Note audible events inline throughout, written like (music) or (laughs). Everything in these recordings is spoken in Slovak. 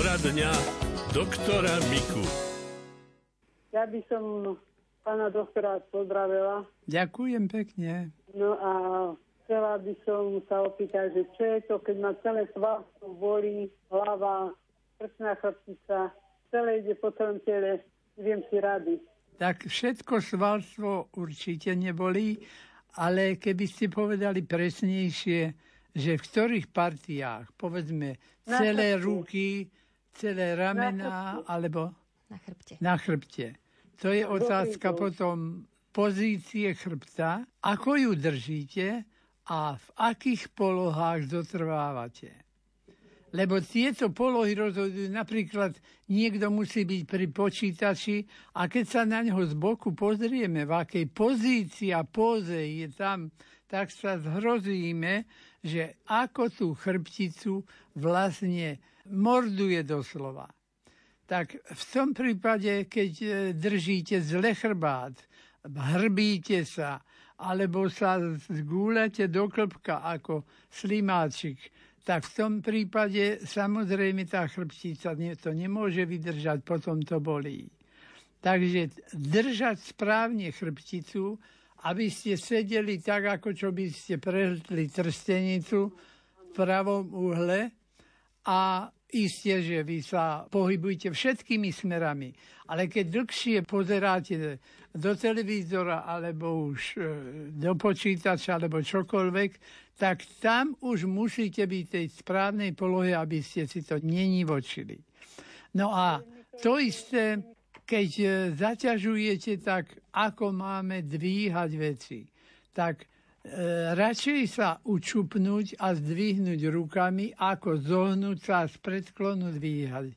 Poradňa doktora Miku. Ja by som pána doktora pozdravila. Ďakujem pekne. No a chcela by som sa opýtať, že čo je to, keď ma celé svalstvo bolí, hlava, prsná chrbtica, celé ide po celom tele, viem si rady. Tak všetko svalstvo určite nebolí, ale keby ste povedali presnejšie, že v ktorých partiách, povedzme, celé ruky, celé ramena, alebo Na chrbte. na chrbte. To je otázka potom pozície chrbta, ako ju držíte a v akých polohách zotrvávate. Lebo tieto polohy rozhodujú, napríklad niekto musí byť pri počítači a keď sa na neho z boku pozrieme, v akej pozícii a póze je tam, tak sa zhrozíme, že ako tú chrbticu vlastne morduje doslova. Tak v tom prípade, keď e, držíte zle chrbát, hrbíte sa, alebo sa zgúľate do klbka ako slimáčik, tak v tom prípade samozrejme tá chrbtica to nemôže vydržať, potom to bolí. Takže držať správne chrbticu, aby ste sedeli tak, ako čo by ste prehltli trstenicu v pravom uhle a isté, že vy sa pohybujete všetkými smerami. Ale keď dlhšie pozeráte do televízora alebo už e, do počítača alebo čokoľvek, tak tam už musíte byť tej správnej polohe, aby ste si to nenivočili. No a to isté, keď e, zaťažujete, tak ako máme dvíhať veci. Tak radšej sa učupnúť a zdvihnúť rukami, ako zohnúť sa a z predklonu dvíhať.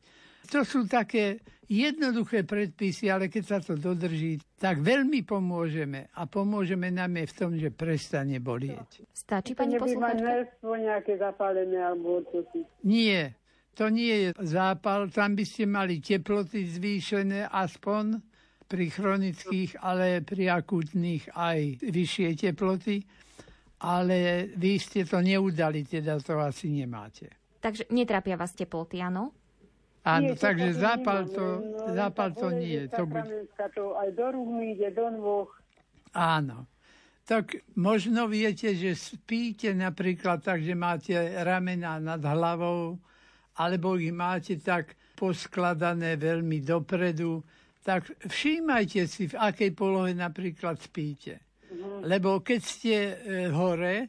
To sú také jednoduché predpisy, ale keď sa to dodrží, tak veľmi pomôžeme. A pomôžeme nám je v tom, že prestane bolieť. Stačí, To pani posluchačka? Nie, to nie je zápal. Tam by ste mali teploty zvýšené aspoň pri chronických, ale pri akutných aj vyššie teploty. Ale vy ste to neudali, teda to asi nemáte. Takže netrápia vás teploty, áno? Áno, Nie, takže to zápal to, zápal to nie. To Sakramentská to aj do rúk ide, do nôh. áno. Tak možno viete, že spíte napríklad tak, že máte ramena nad hlavou, alebo ich máte tak poskladané veľmi dopredu, tak všímajte si, v akej polohe napríklad spíte. Lebo keď ste e, hore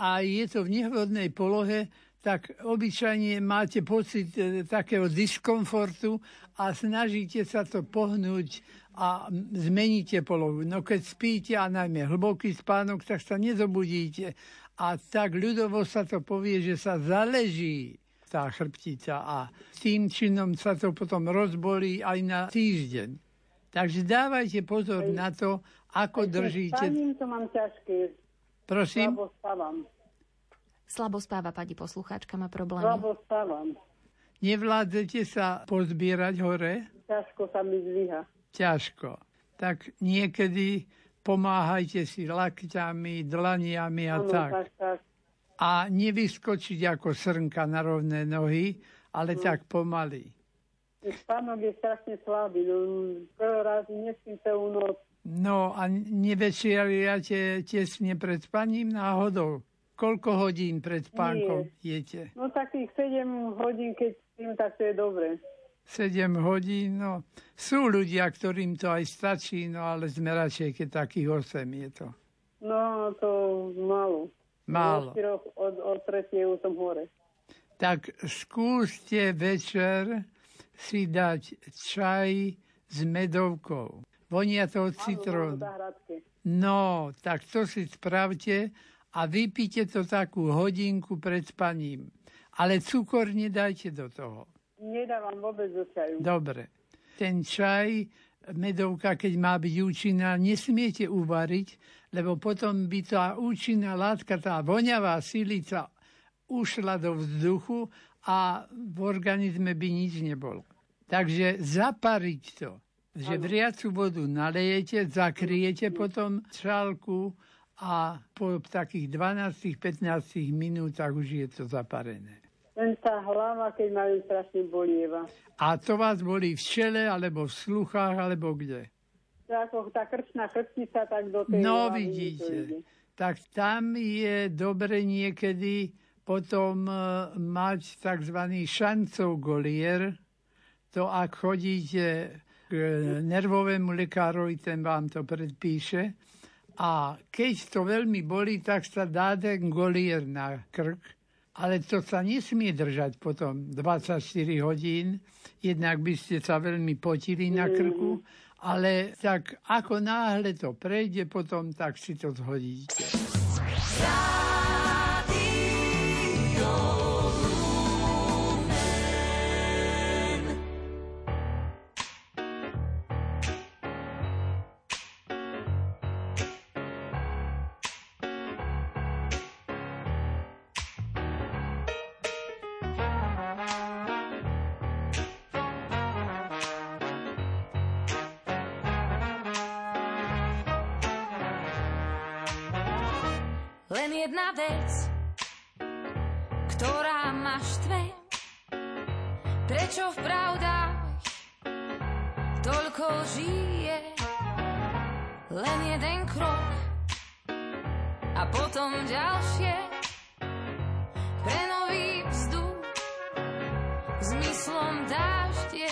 a je to v nevhodnej polohe, tak obyčajne máte pocit e, takého diskomfortu a snažíte sa to pohnúť a zmeníte polohu. No keď spíte a najmä hlboký spánok, tak sa nezobudíte. A tak ľudovo sa to povie, že sa zaleží tá chrbtica a tým činom sa to potom rozbolí aj na týždeň. Takže dávajte pozor na to, ako držíte. Spaním to mám ťažké, Prosím? slabo spávam. Slabo spáva pani poslucháčka, má problémy. Slabo spávam. Nevládzete sa pozbierať hore? Ťažko sa mi zvíha. Ťažko. Tak niekedy pomáhajte si lakťami, dlaniami a Áno, tak. tak, tak. A nevyskočiť ako srnka na rovné nohy, ale tak pomaly. Spánok je strašne slabý. No, prvý raz nespím celú noc. No a nevečeriate tesne pred spaním náhodou? Koľko hodín pred spánkom jete? No takých 7 hodín, keď spím, tak to je dobre. 7 hodín, no. Sú ľudia, ktorým to aj stačí, no ale sme radšej, keď takých 8 je to. No, to málo. Málo. Od, od, od tretie už som hore. Tak skúste večer si dať čaj s medovkou. Vonia to od citrónu. No, tak to si spravte a vypite to takú hodinku pred spaním. Ale cukor nedajte do toho. Nedávam vôbec do čaju. Dobre. Ten čaj, medovka, keď má byť účinná, nesmiete uvariť, lebo potom by tá účinná látka, tá voňavá silica ušla do vzduchu a v organizme by nič nebolo. Takže zapariť to, že vriacu vodu nalejete, zakriete potom šálku a po takých 12-15 minútach už je to zaparené. Len tá hlava, keď ma strašne bolieva. A to vás boli v čele, alebo v sluchách, alebo kde? Ako tá krčná krčnica, tak do tej No hlavy vidíte, tak tam je dobre niekedy potom e, mať tzv. šancov golier. To ak chodíte k nervovému lekárovi, ten vám to predpíše. A keď to veľmi bolí, tak sa dá ten golier na krk. Ale to sa nesmie držať potom 24 hodín. Jednak by ste sa veľmi potili na krku. Ale tak ako náhle to prejde potom, tak si to zhodíte. Len jedna vec, ktorá ma štve. Prečo v pravdách toľko žije? Len jeden krok a potom ďalšie. Pre nový vzduch zmyslom dáždie.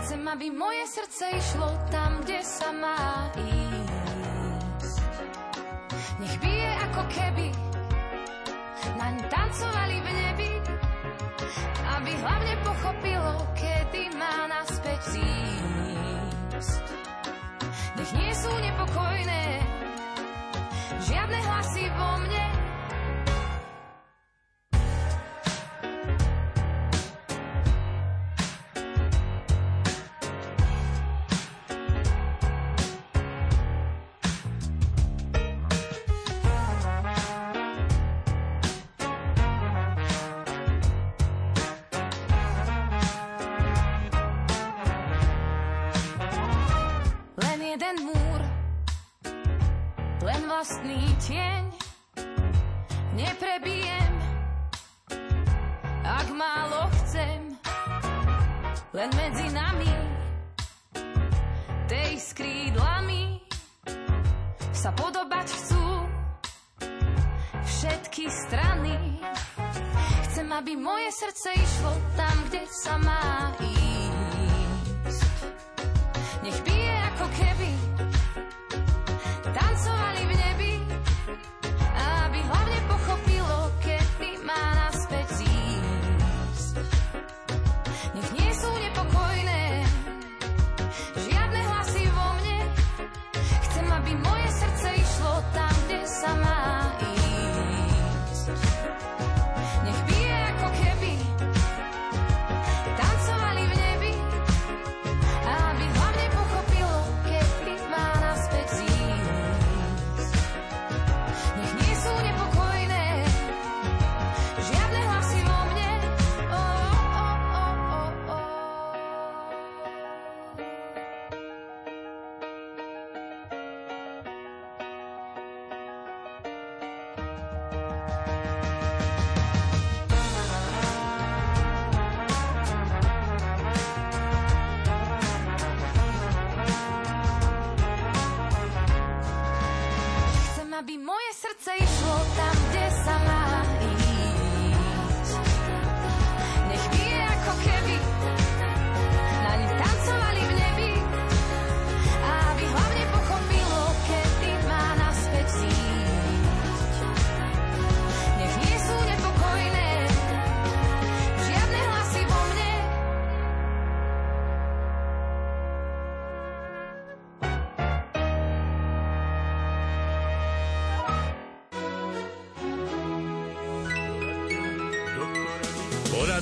Chcem, aby moje srdce išlo tam, kde sa má ísť. Keby naň tancovali v nebi, aby hlavne pochopilo, kedy má naspäť zísť. Nech nie sú nepokojné žiadne hlasy vo mne,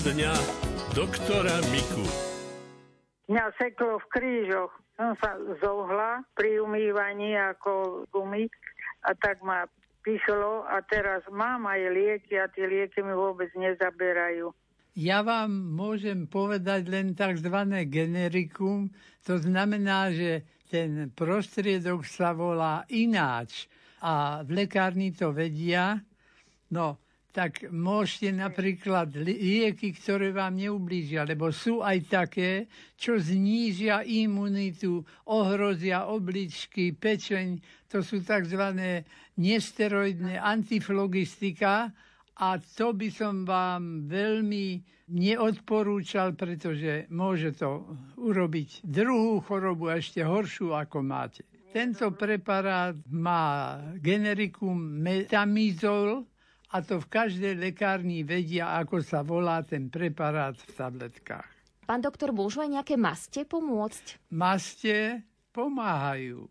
Poradňa doktora Miku. Mňa seklo v krížoch. Som sa zohla pri umývaní ako gumy a tak ma pichlo a teraz mám aj lieky a tie lieky mi vôbec nezaberajú. Ja vám môžem povedať len tzv. generikum, to znamená, že ten prostriedok sa volá ináč a v lekárni to vedia. No, tak môžete napríklad lieky, ktoré vám neublížia, lebo sú aj také, čo znížia imunitu, ohrozia obličky, pečeň, to sú tzv. nesteroidné antiflogistika a to by som vám veľmi neodporúčal, pretože môže to urobiť druhú chorobu ešte horšiu, ako máte. Tento preparát má generikum metamizol, a to v každej lekárni vedia, ako sa volá ten preparát v tabletkách. Pán doktor, môžu aj nejaké maste pomôcť? Maste pomáhajú.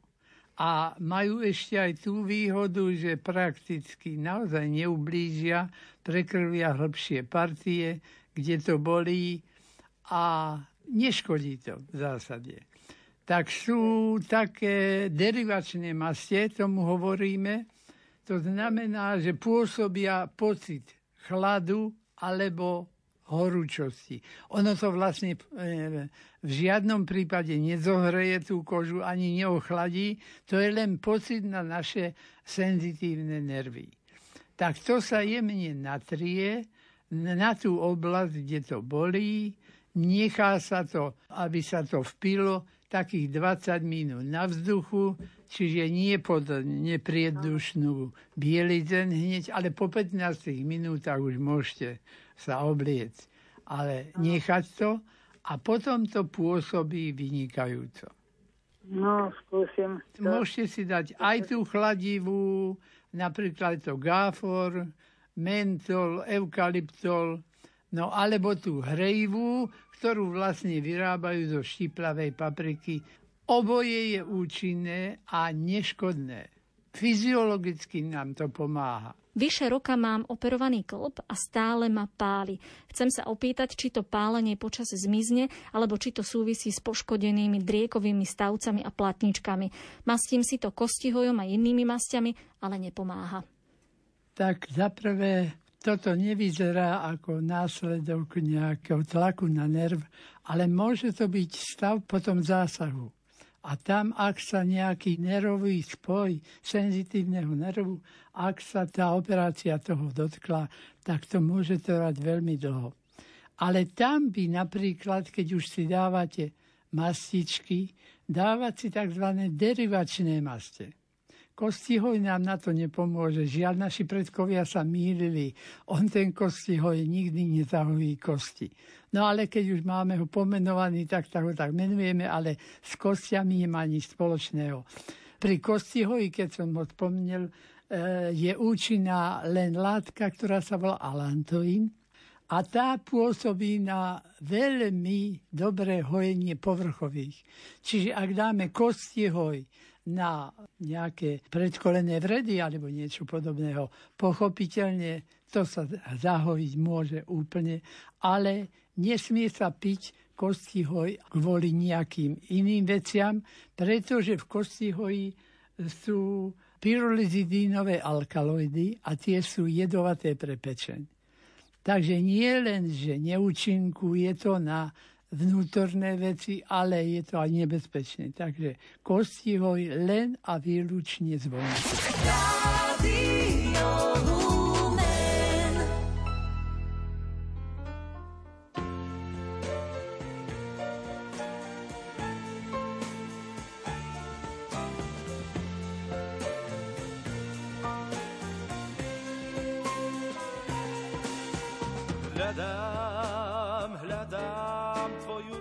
A majú ešte aj tú výhodu, že prakticky naozaj neublížia, prekrvia hĺbšie partie, kde to bolí a neškodí to v zásade. Tak sú také derivačné maste, tomu hovoríme, to znamená, že pôsobia pocit chladu alebo horúčosti. Ono to vlastne e, v žiadnom prípade nezohreje tú kožu ani neochladí, to je len pocit na naše senzitívne nervy. Tak to sa jemne natrie na tú oblasť, kde to bolí, nechá sa to, aby sa to vpilo takých 20 minút na vzduchu, čiže nie pod nepriedušnú bielizeň hneď, ale po 15 minútach už môžete sa obliec. Ale nechať to a potom to pôsobí vynikajúco. No, skúsim. To. Môžete si dať aj tú chladivú, napríklad to gáfor, mentol, eukalyptol, no alebo tú hrejivú, ktorú vlastne vyrábajú zo štiplavej papriky Oboje je účinné a neškodné. Fyziologicky nám to pomáha. Vyše roka mám operovaný klb a stále ma páli. Chcem sa opýtať, či to pálenie počas zmizne, alebo či to súvisí s poškodenými driekovými stavcami a platničkami. Mastím si to kostihojom a inými mastiami, ale nepomáha. Tak zaprvé toto nevyzerá ako následok nejakého tlaku na nerv, ale môže to byť stav potom zásahu. A tam, ak sa nejaký nervový spoj senzitívneho nervu, ak sa tá operácia toho dotkla, tak to môže trvať veľmi dlho. Ale tam by napríklad, keď už si dávate mastičky, dávať si tzv. derivačné maste. Kostihoj nám na to nepomôže. Žiaľ, naši predkovia sa mýlili. On ten kostihoj nikdy nezahojí kosti. No ale keď už máme ho pomenovaný, tak, tak ho tak menujeme, ale s kostiami nemá nič spoločného. Pri kostihoji, keď som ho spomnel, e, je účinná len látka, ktorá sa volá alantoín a tá pôsobí na veľmi dobré hojenie povrchových. Čiže ak dáme kostihoj na nejaké predkolené vredy alebo niečo podobného. Pochopiteľne to sa zahojiť môže úplne, ale nesmie sa piť kostihoj kvôli nejakým iným veciam, pretože v kostihoji sú pyrolizidínové alkaloidy a tie sú jedovaté pre pečeň. Takže nie len, že neúčinkuje to na vnútorné veci, ale je to aj nebezpečné. Takže kostihoj len a výlučne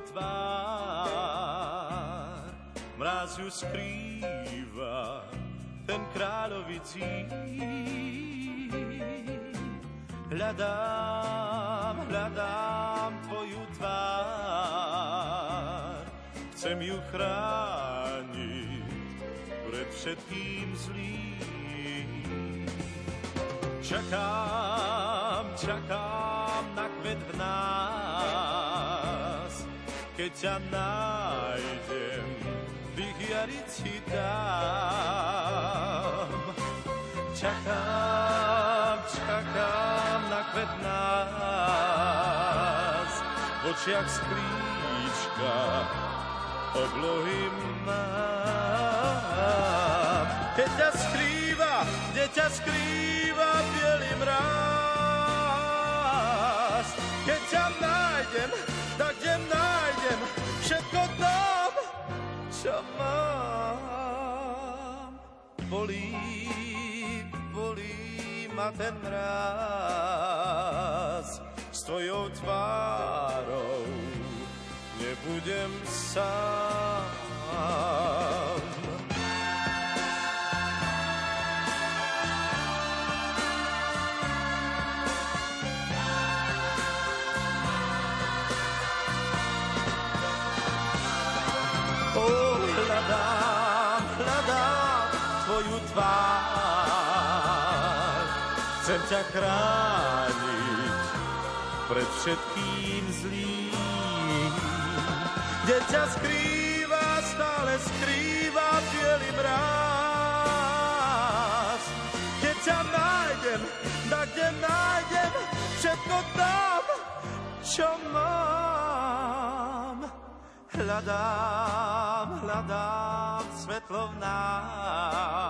zvonku. skrýva ten kráľovicí. Hľadám, hľadám tvoju tvár, chcem ju chrániť pred všetkým zlým. Čakám, čakám kde ťa nájdem, vyjariť ti dám. Čakám, čakám na kvet nás, v očiach sklíčka oblohy mám. Keď ťa skrýva, kde ťa skrýva bielý mráz, keď ťa nájdem, tak kde mnájdem, všetko dám, čo mám. Bolí, bolí ma ten mráz s tvojou tvárou. Nebudem sám. Ťa chrániť pred všetkým zlým. Kde ťa skrýva, stále skrýva bielý mráz. Keď ťa nájdem, tak kde nájdem všetko tam, čo mám. Hľadám, hľadám svetlo v nás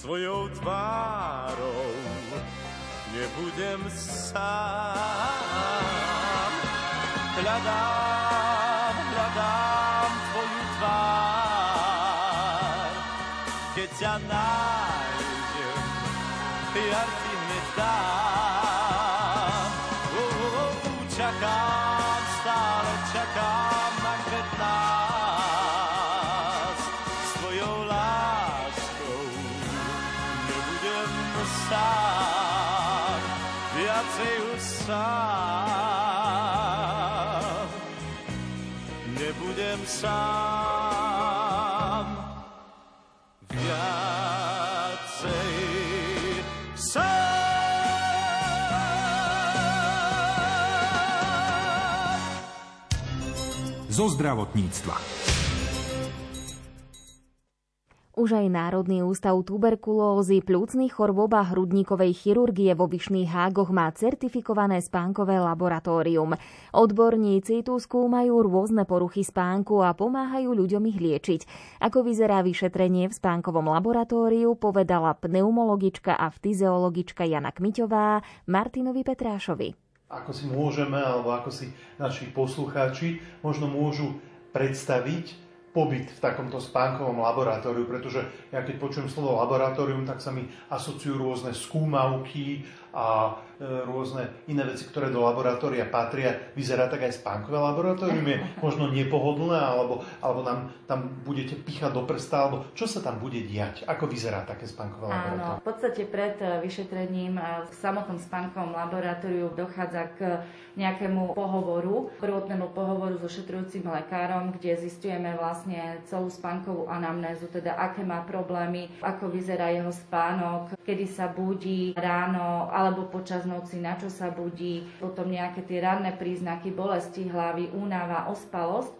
s tvojou tvárou nebudem sám. Hľadám, hľadám tvoju tvár, keď ťa nájdem, ja ti zo zdravotníctva. Už aj Národný ústav tuberkulózy, plúcnych chorôb a hrudníkovej chirurgie vo Vyšných hágoch má certifikované spánkové laboratórium. Odborníci tu skúmajú rôzne poruchy spánku a pomáhajú ľuďom ich liečiť. Ako vyzerá vyšetrenie v spánkovom laboratóriu, povedala pneumologička a fyziologička Jana Kmiťová Martinovi Petrášovi. Ako si môžeme, alebo ako si naši poslucháči možno môžu predstaviť pobyt v takomto spánkovom laboratóriu, pretože ja keď počujem slovo laboratórium, tak sa mi asociujú rôzne skúmavky a e, rôzne iné veci, ktoré do laboratória patria. Vyzerá tak aj spánkové laboratórium, je možno nepohodlné, alebo, alebo nám tam budete píchať do prsta, alebo čo sa tam bude diať? Ako vyzerá také spánkové laboratórium? Áno, v podstate pred e, vyšetrením v samotnom spánkovom laboratóriu dochádza k nejakému pohovoru, prvotnému pohovoru so šetrujúcim lekárom, kde zistujeme vlastne celú spánkovú anamnézu, teda aké má problémy, ako vyzerá jeho spánok, kedy sa budí ráno alebo počas noci, na čo sa budí, potom nejaké tie ranné príznaky bolesti hlavy, únava, ospalosť.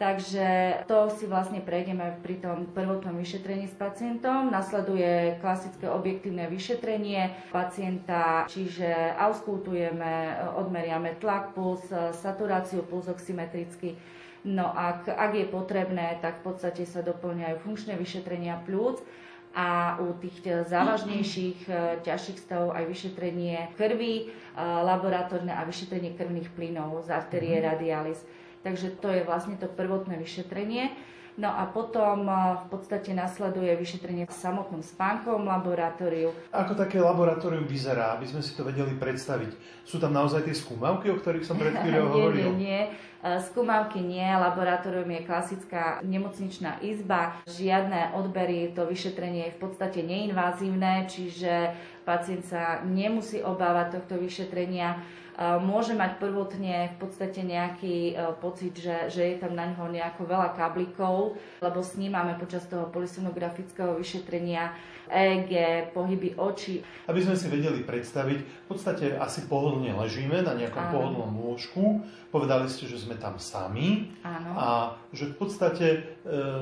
Takže to si vlastne prejdeme pri tom prvotnom vyšetrení s pacientom. Nasleduje klasické objektívne vyšetrenie pacienta, čiže auskultujeme, odmeriame tlak, puls, saturáciu, puls oximetricky. No ak, ak je potrebné, tak v podstate sa doplňajú funkčné vyšetrenia plúc a u tých závažnejších, ťažších stavov aj vyšetrenie krvi, laboratórne a vyšetrenie krvných plynov z arterie radialis. Takže to je vlastne to prvotné vyšetrenie. No a potom v podstate nasleduje vyšetrenie v samotnom spánkovom laboratóriu. Ako také laboratórium vyzerá, aby sme si to vedeli predstaviť? Sú tam naozaj tie skúmavky, o ktorých som pred chvíľou (laughs) hovoril? Nie, nie, nie. Skúmavky nie, laboratórium je klasická nemocničná izba. Žiadne odbery, to vyšetrenie je v podstate neinvazívne, čiže pacient sa nemusí obávať tohto vyšetrenia môže mať prvotne v podstate nejaký pocit, že, že je tam na ňo nejako veľa kablikov, lebo snímame počas toho polisonografického vyšetrenia EEG, pohyby očí. Aby sme si vedeli predstaviť, v podstate asi pohodlne ležíme na nejakom Áno. pohodlnom lôžku. Povedali ste, že sme tam sami Áno. a že v podstate e,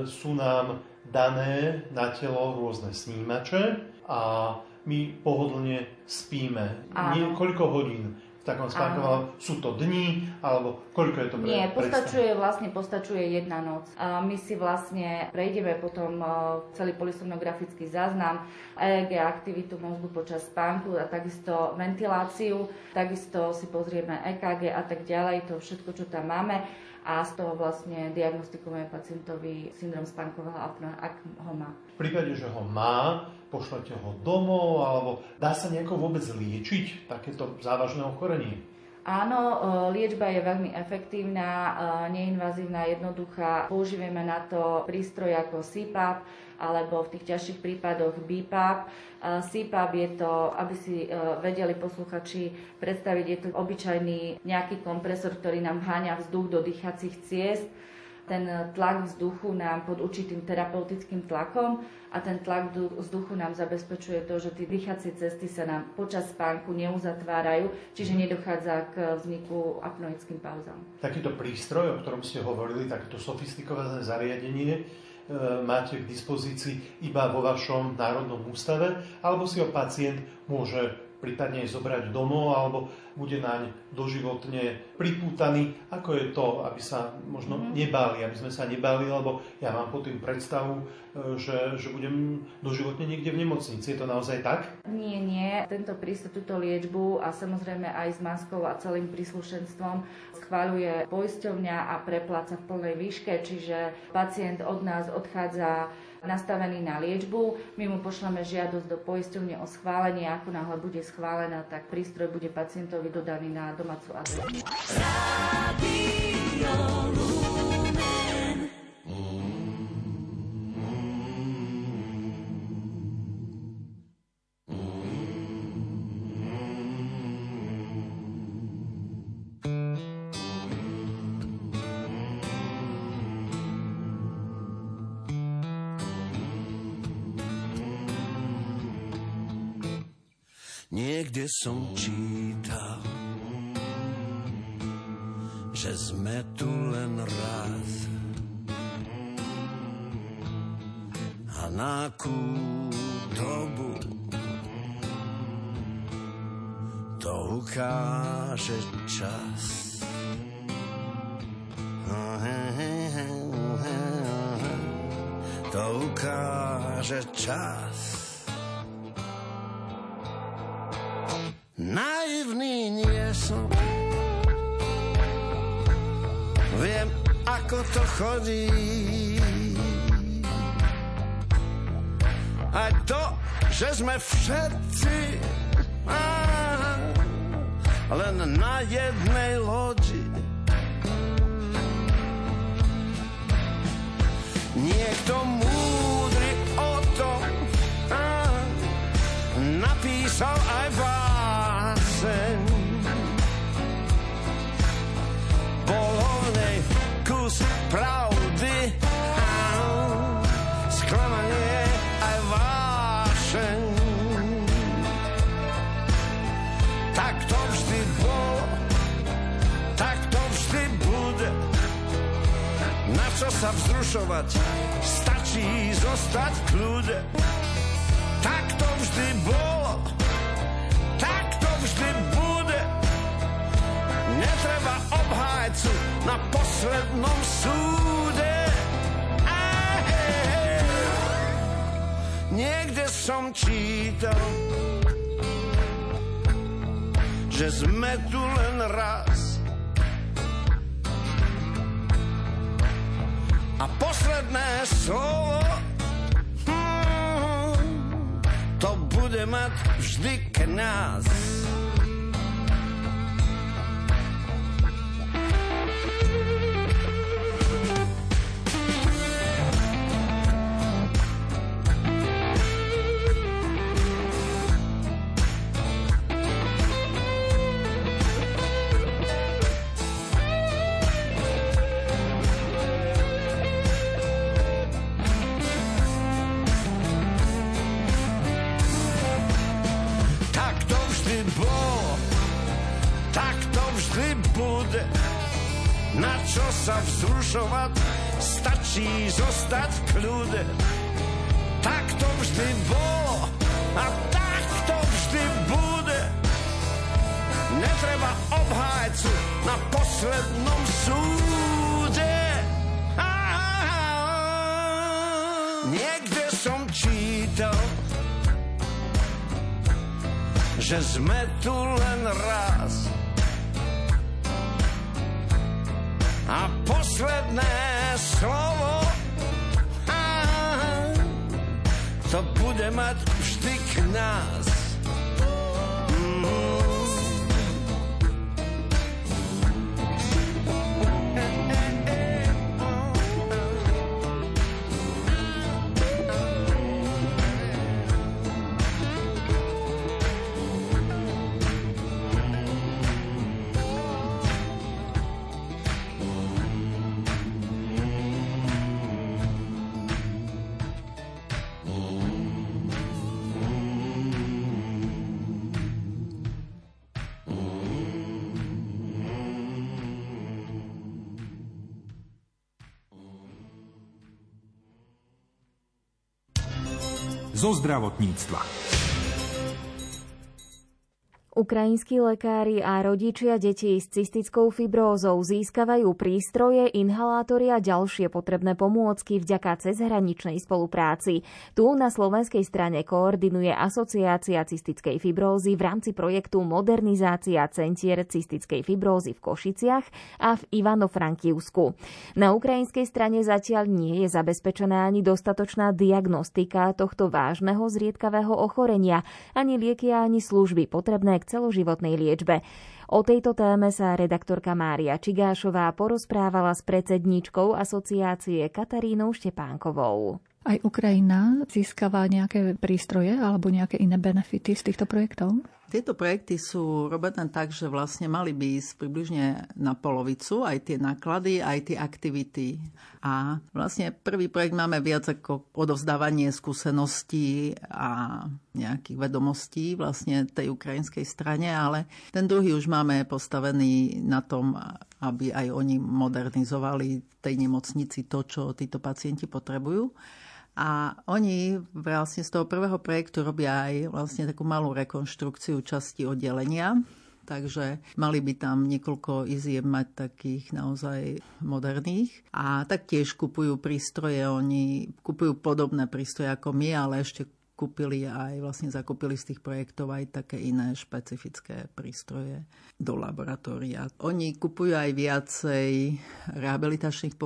sú nám dané na telo rôzne snímače a my pohodlne spíme. Nie, koľko hodín takom spánkovom, sú to dni, alebo koľko je to pre Nie, postačuje, vlastne postačuje jedna noc. A my si vlastne prejdeme potom celý polisonografický záznam, EEG aktivitu mozgu počas spánku a takisto ventiláciu, takisto si pozrieme EKG a tak ďalej, to všetko, čo tam máme a z toho vlastne diagnostikujeme pacientovi syndrom spánkového apnoa, ak ho má. V prípade, že ho má, pošlete ho domov, alebo dá sa nejako vôbec liečiť takéto závažné ochorenie? Áno, e, liečba je veľmi efektívna, e, neinvazívna, jednoduchá. Používame na to prístroj ako CPAP alebo v tých ťažších prípadoch BPAP. E, CPAP je to, aby si vedeli posluchači predstaviť, je to obyčajný nejaký kompresor, ktorý nám háňa vzduch do dýchacích ciest ten tlak vzduchu nám pod určitým terapeutickým tlakom a ten tlak vzduchu nám zabezpečuje to, že tie dýchacie cesty sa nám počas spánku neuzatvárajú, čiže nedochádza k vzniku apnoickým pauzám. Takýto prístroj, o ktorom ste hovorili, takéto sofistikované zariadenie, e, máte k dispozícii iba vo vašom národnom ústave, alebo si ho pacient môže prípadne zobrať domov, alebo bude naň doživotne pripútaný. Ako je to, aby sa možno mm-hmm. nebáli, aby sme sa nebáli, lebo ja mám po tým predstavu, e, že, že budem doživotne niekde v nemocnici. Je to naozaj tak? Nie, nie. Tento prístup, túto liečbu a samozrejme aj s maskou a celým príslušenstvom schváľuje poisťovňa a prepláca v plnej výške, čiže pacient od nás odchádza nastavený na liečbu. My mu pošleme žiadosť do poisťovne o schválenie. Ako náhle bude schválená, tak prístroj bude pacientovi dodaný na domácu adresu. Som čítal, že sme tu len raz. A na akú dobu to ukáže čas. To ukáže čas. Naivný nie som Viem, ako to chodí. Aj to, že sme všetci á, len na jednej lodi. Niekto múdry o tom á, napísal aj vás pieseň. Bol hovnej kus pravdy, sklamanie aj vášeň. Tak to vždy bolo, tak to vždy bude. Na čo sa vzrušovať, stačí zostať v kľude. Tak to vždy bolo, Netreba obhájcu na poslednom súde. Niekde som čítal, že sme tu len raz. A posledné slovo hmm, to bude mať vždy kňaz. sa vzrušovať, stačí zostať v kľude. Tak to vždy bolo a tak to vždy bude. Netreba obhájcu na poslednom súde. Niekde som čítal, že sme tu len raz a posledné slovo. To bude mať vždy k nás. Zo zdravotníctva. Ukrajinskí lekári a rodičia detí s cystickou fibrózou získavajú prístroje, inhalátory a ďalšie potrebné pomôcky vďaka cezhraničnej spolupráci. Tu na slovenskej strane koordinuje Asociácia cystickej fibrózy v rámci projektu Modernizácia centier cystickej fibrózy v Košiciach a v Ivano-Frankivsku. Na ukrajinskej strane zatiaľ nie je zabezpečená ani dostatočná diagnostika tohto vážneho zriedkavého ochorenia, ani lieky ani služby potrebné k celoživotnej liečbe. O tejto téme sa redaktorka Mária Čigášová porozprávala s predsedníčkou asociácie Katarínou Štepánkovou. Aj Ukrajina získava nejaké prístroje alebo nejaké iné benefity z týchto projektov? Tieto projekty sú robené tak, že vlastne mali by ísť približne na polovicu, aj tie náklady, aj tie aktivity. A vlastne prvý projekt máme viac ako odovzdávanie skúseností a nejakých vedomostí vlastne tej ukrajinskej strane, ale ten druhý už máme postavený na tom, aby aj oni modernizovali tej nemocnici to, čo títo pacienti potrebujú. A oni vlastne z toho prvého projektu robia aj vlastne takú malú rekonštrukciu časti oddelenia, takže mali by tam niekoľko izieb mať takých naozaj moderných. A taktiež kupujú prístroje, oni kupujú podobné prístroje ako my, ale ešte kúpili aj, vlastne zakúpili z tých projektov aj také iné špecifické prístroje do laboratória. Oni kupujú aj viacej rehabilitačných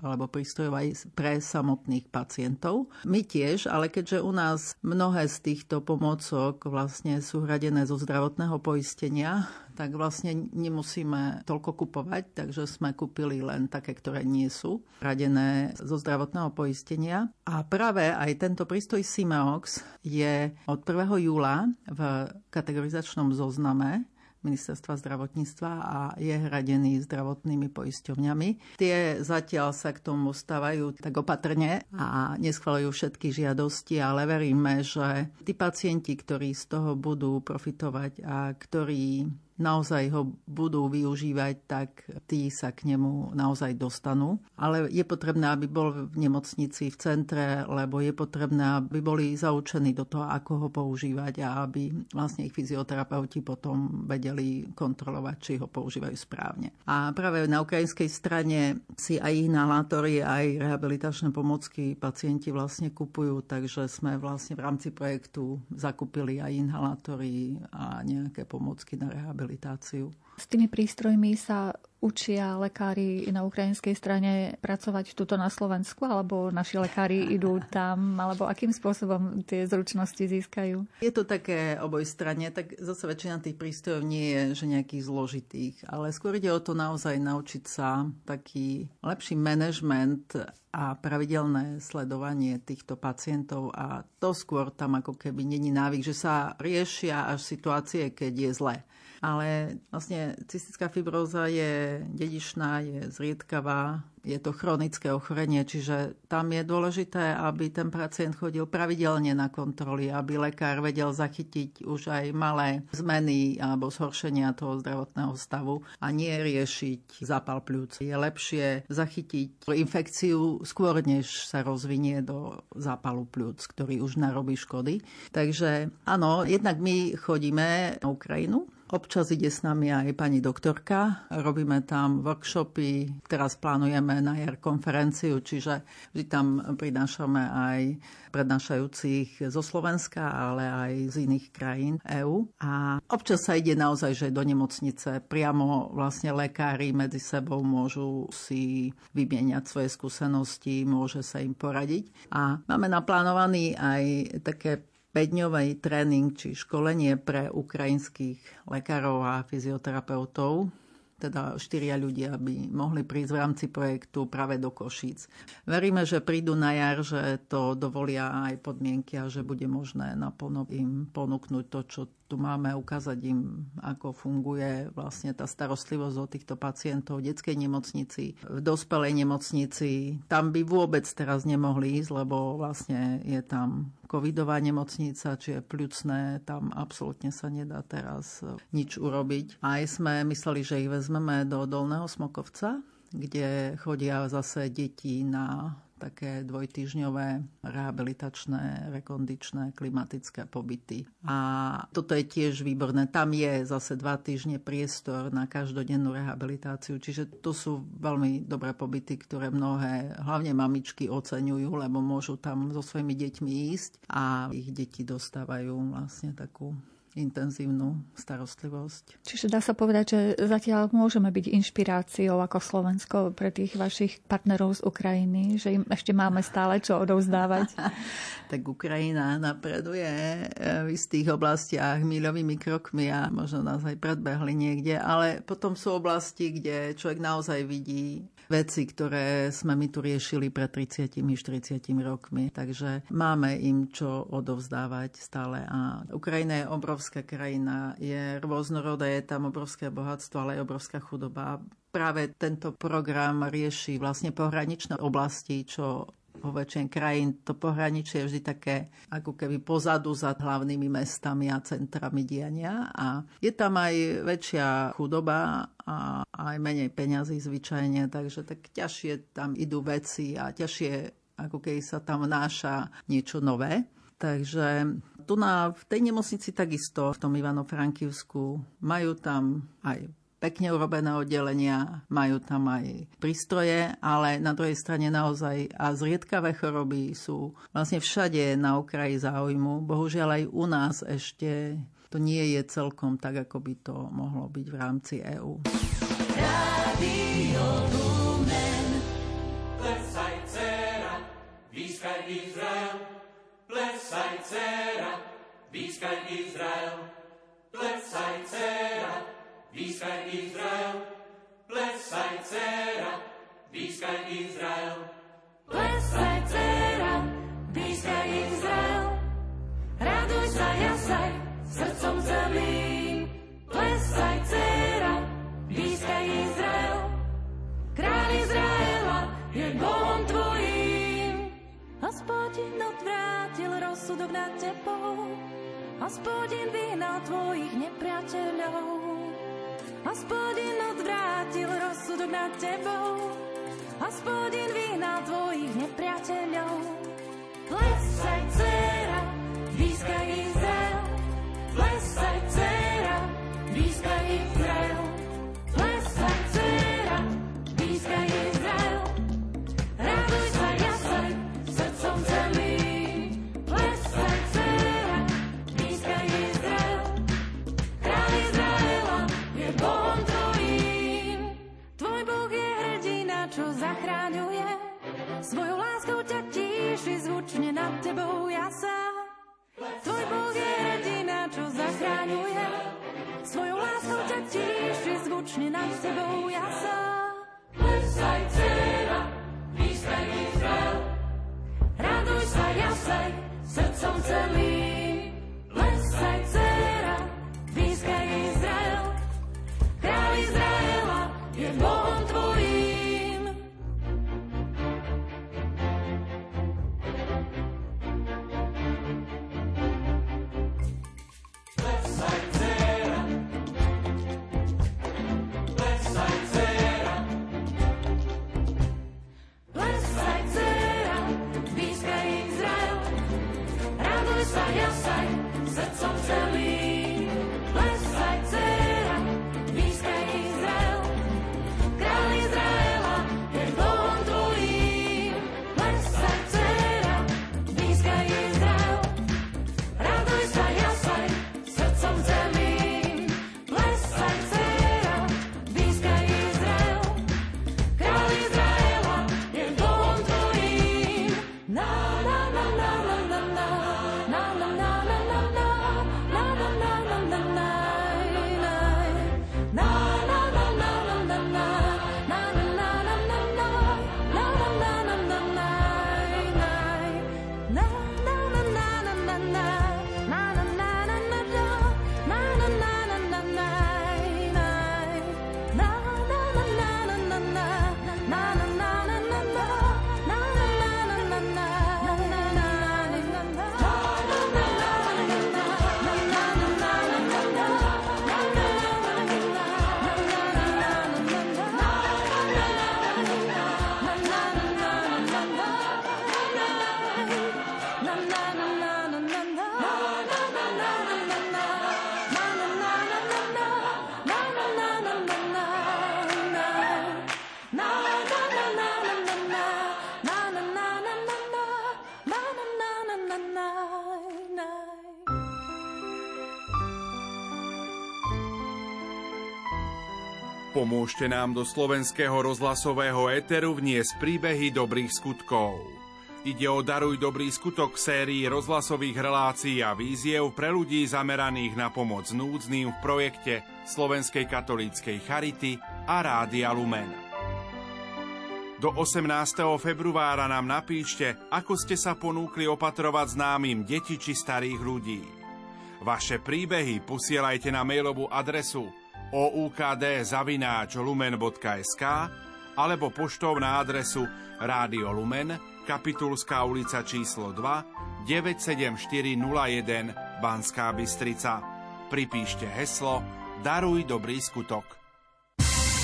alebo prístrojov aj pre samotných pacientov. My tiež, ale keďže u nás mnohé z týchto pomôcok vlastne sú hradené zo zdravotného poistenia, tak vlastne nemusíme toľko kupovať, takže sme kúpili len také, ktoré nie sú hradené zo zdravotného poistenia. A práve aj tento prístroj Simeox je od 1. júla v kategorizačnom zozname ministerstva zdravotníctva a je hradený zdravotnými poisťovňami. Tie zatiaľ sa k tomu stávajú tak opatrne a neschvalujú všetky žiadosti, ale veríme, že tí pacienti, ktorí z toho budú profitovať a ktorí naozaj ho budú využívať, tak tí sa k nemu naozaj dostanú. Ale je potrebné, aby bol v nemocnici v centre, lebo je potrebné, aby boli zaučení do toho, ako ho používať a aby vlastne ich fyzioterapeuti potom vedeli kontrolovať, či ho používajú správne. A práve na ukrajinskej strane si aj inhalátory, aj rehabilitačné pomocky pacienti vlastne kupujú, takže sme vlastne v rámci projektu zakúpili aj inhalátory a nejaké pomocky na rehabilitáciu rehabilitáciu. S tými prístrojmi sa učia lekári na ukrajinskej strane pracovať tuto na Slovensku, alebo naši lekári idú tam, alebo akým spôsobom tie zručnosti získajú? Je to také obojstranne, tak zase väčšina tých prístrojov nie je že nejakých zložitých, ale skôr ide o to naozaj naučiť sa taký lepší manažment a pravidelné sledovanie týchto pacientov a to skôr tam ako keby není návyk, že sa riešia až situácie, keď je zle ale vlastne cystická fibróza je dedičná, je zriedkavá, je to chronické ochorenie, čiže tam je dôležité, aby ten pacient chodil pravidelne na kontroly, aby lekár vedel zachytiť už aj malé zmeny alebo zhoršenia toho zdravotného stavu a nie riešiť zápal pľúc. Je lepšie zachytiť infekciu skôr, než sa rozvinie do zápalu pľúc, ktorý už narobí škody. Takže áno, jednak my chodíme na Ukrajinu Občas ide s nami aj pani doktorka. Robíme tam workshopy. Teraz plánujeme na jar konferenciu, čiže vždy tam prinášame aj prednášajúcich zo Slovenska, ale aj z iných krajín EÚ. A občas sa ide naozaj, že do nemocnice priamo vlastne lekári medzi sebou môžu si vymieňať svoje skúsenosti, môže sa im poradiť. A máme naplánovaný aj také 5-dňový tréning či školenie pre ukrajinských lekárov a fyzioterapeutov, teda štyria ľudia by mohli prísť v rámci projektu práve do Košíc. Veríme, že prídu na jar, že to dovolia aj podmienky a že bude možné naplno im ponúknuť to, čo tu máme, ukázať im, ako funguje vlastne tá starostlivosť o týchto pacientov v detskej nemocnici, v dospelej nemocnici. Tam by vôbec teraz nemohli ísť, lebo vlastne je tam covidová nemocnica, čiže pľucné, tam absolútne sa nedá teraz nič urobiť. Aj sme mysleli, že ich vezmeme do Dolného Smokovca, kde chodia zase deti na také dvojtyžňové rehabilitačné, rekondičné, klimatické pobyty. A toto je tiež výborné. Tam je zase dva týždne priestor na každodennú rehabilitáciu, čiže to sú veľmi dobré pobyty, ktoré mnohé, hlavne mamičky oceňujú, lebo môžu tam so svojimi deťmi ísť a ich deti dostávajú vlastne takú intenzívnu starostlivosť. Čiže dá sa povedať, že zatiaľ môžeme byť inšpiráciou ako Slovensko pre tých vašich partnerov z Ukrajiny, že im ešte máme stále čo odovzdávať. (laughs) tak Ukrajina napreduje eh, v istých oblastiach milovými krokmi a možno nás aj predbehli niekde, ale potom sú oblasti, kde človek naozaj vidí veci, ktoré sme my tu riešili pred 30-40 rokmi. Takže máme im čo odovzdávať stále. A Ukrajina je obrovská krajina, je rôznorodá, je tam obrovské bohatstvo, ale aj obrovská chudoba. Práve tento program rieši vlastne pohraničné oblasti, čo vo väčšine krajín to pohraničie je vždy také ako keby pozadu za hlavnými mestami a centrami diania a je tam aj väčšia chudoba a aj menej peňazí zvyčajne, takže tak ťažšie tam idú veci a ťažšie ako keby sa tam náša niečo nové. Takže tu na, v tej nemocnici takisto, v tom Ivano-Frankivsku, majú tam aj pekne urobené oddelenia, majú tam aj prístroje, ale na druhej strane naozaj a zriedkavé choroby sú vlastne všade na okraji záujmu. Bohužiaľ aj u nás ešte to nie je celkom tak, ako by to mohlo byť v rámci EÚ. Plesaj, dcera, výskaj Izrael, plesaj, dcera, výskaj Izrael, plesaj, dcera, Výskaj Izrael, plesaj dcera, výskaj Izrael. Plesaj dcera, výskaj Izrael, raduj sa, jasaj, srdcom celým. Plesaj dcera, výskaj Izrael, kráľ Izraela je Bohom tvojím. Hospodin odvrátil rozsudok nad tebou, Hospodin vyhnal tvojich nepriateľov. Hospodin odvrátil rozsudok nad tebou, Hospodin vyhnal tvojich nepriateľov. Plesaj, dcera, Pomôžte nám do slovenského rozhlasového éteru vniesť príbehy dobrých skutkov. Ide o Daruj dobrý skutok sérii rozhlasových relácií a víziev pre ľudí zameraných na pomoc núdznym v projekte Slovenskej katolíckej Charity a Rádia Lumen. Do 18. februára nám napíšte, ako ste sa ponúkli opatrovať známym deti či starých ľudí. Vaše príbehy posielajte na mailovú adresu oukd.lumen.sk alebo poštou na adresu Rádio Lumen, Kapitulská ulica číslo 2, 97401 Banská Bystrica. Pripíšte heslo Daruj dobrý skutok.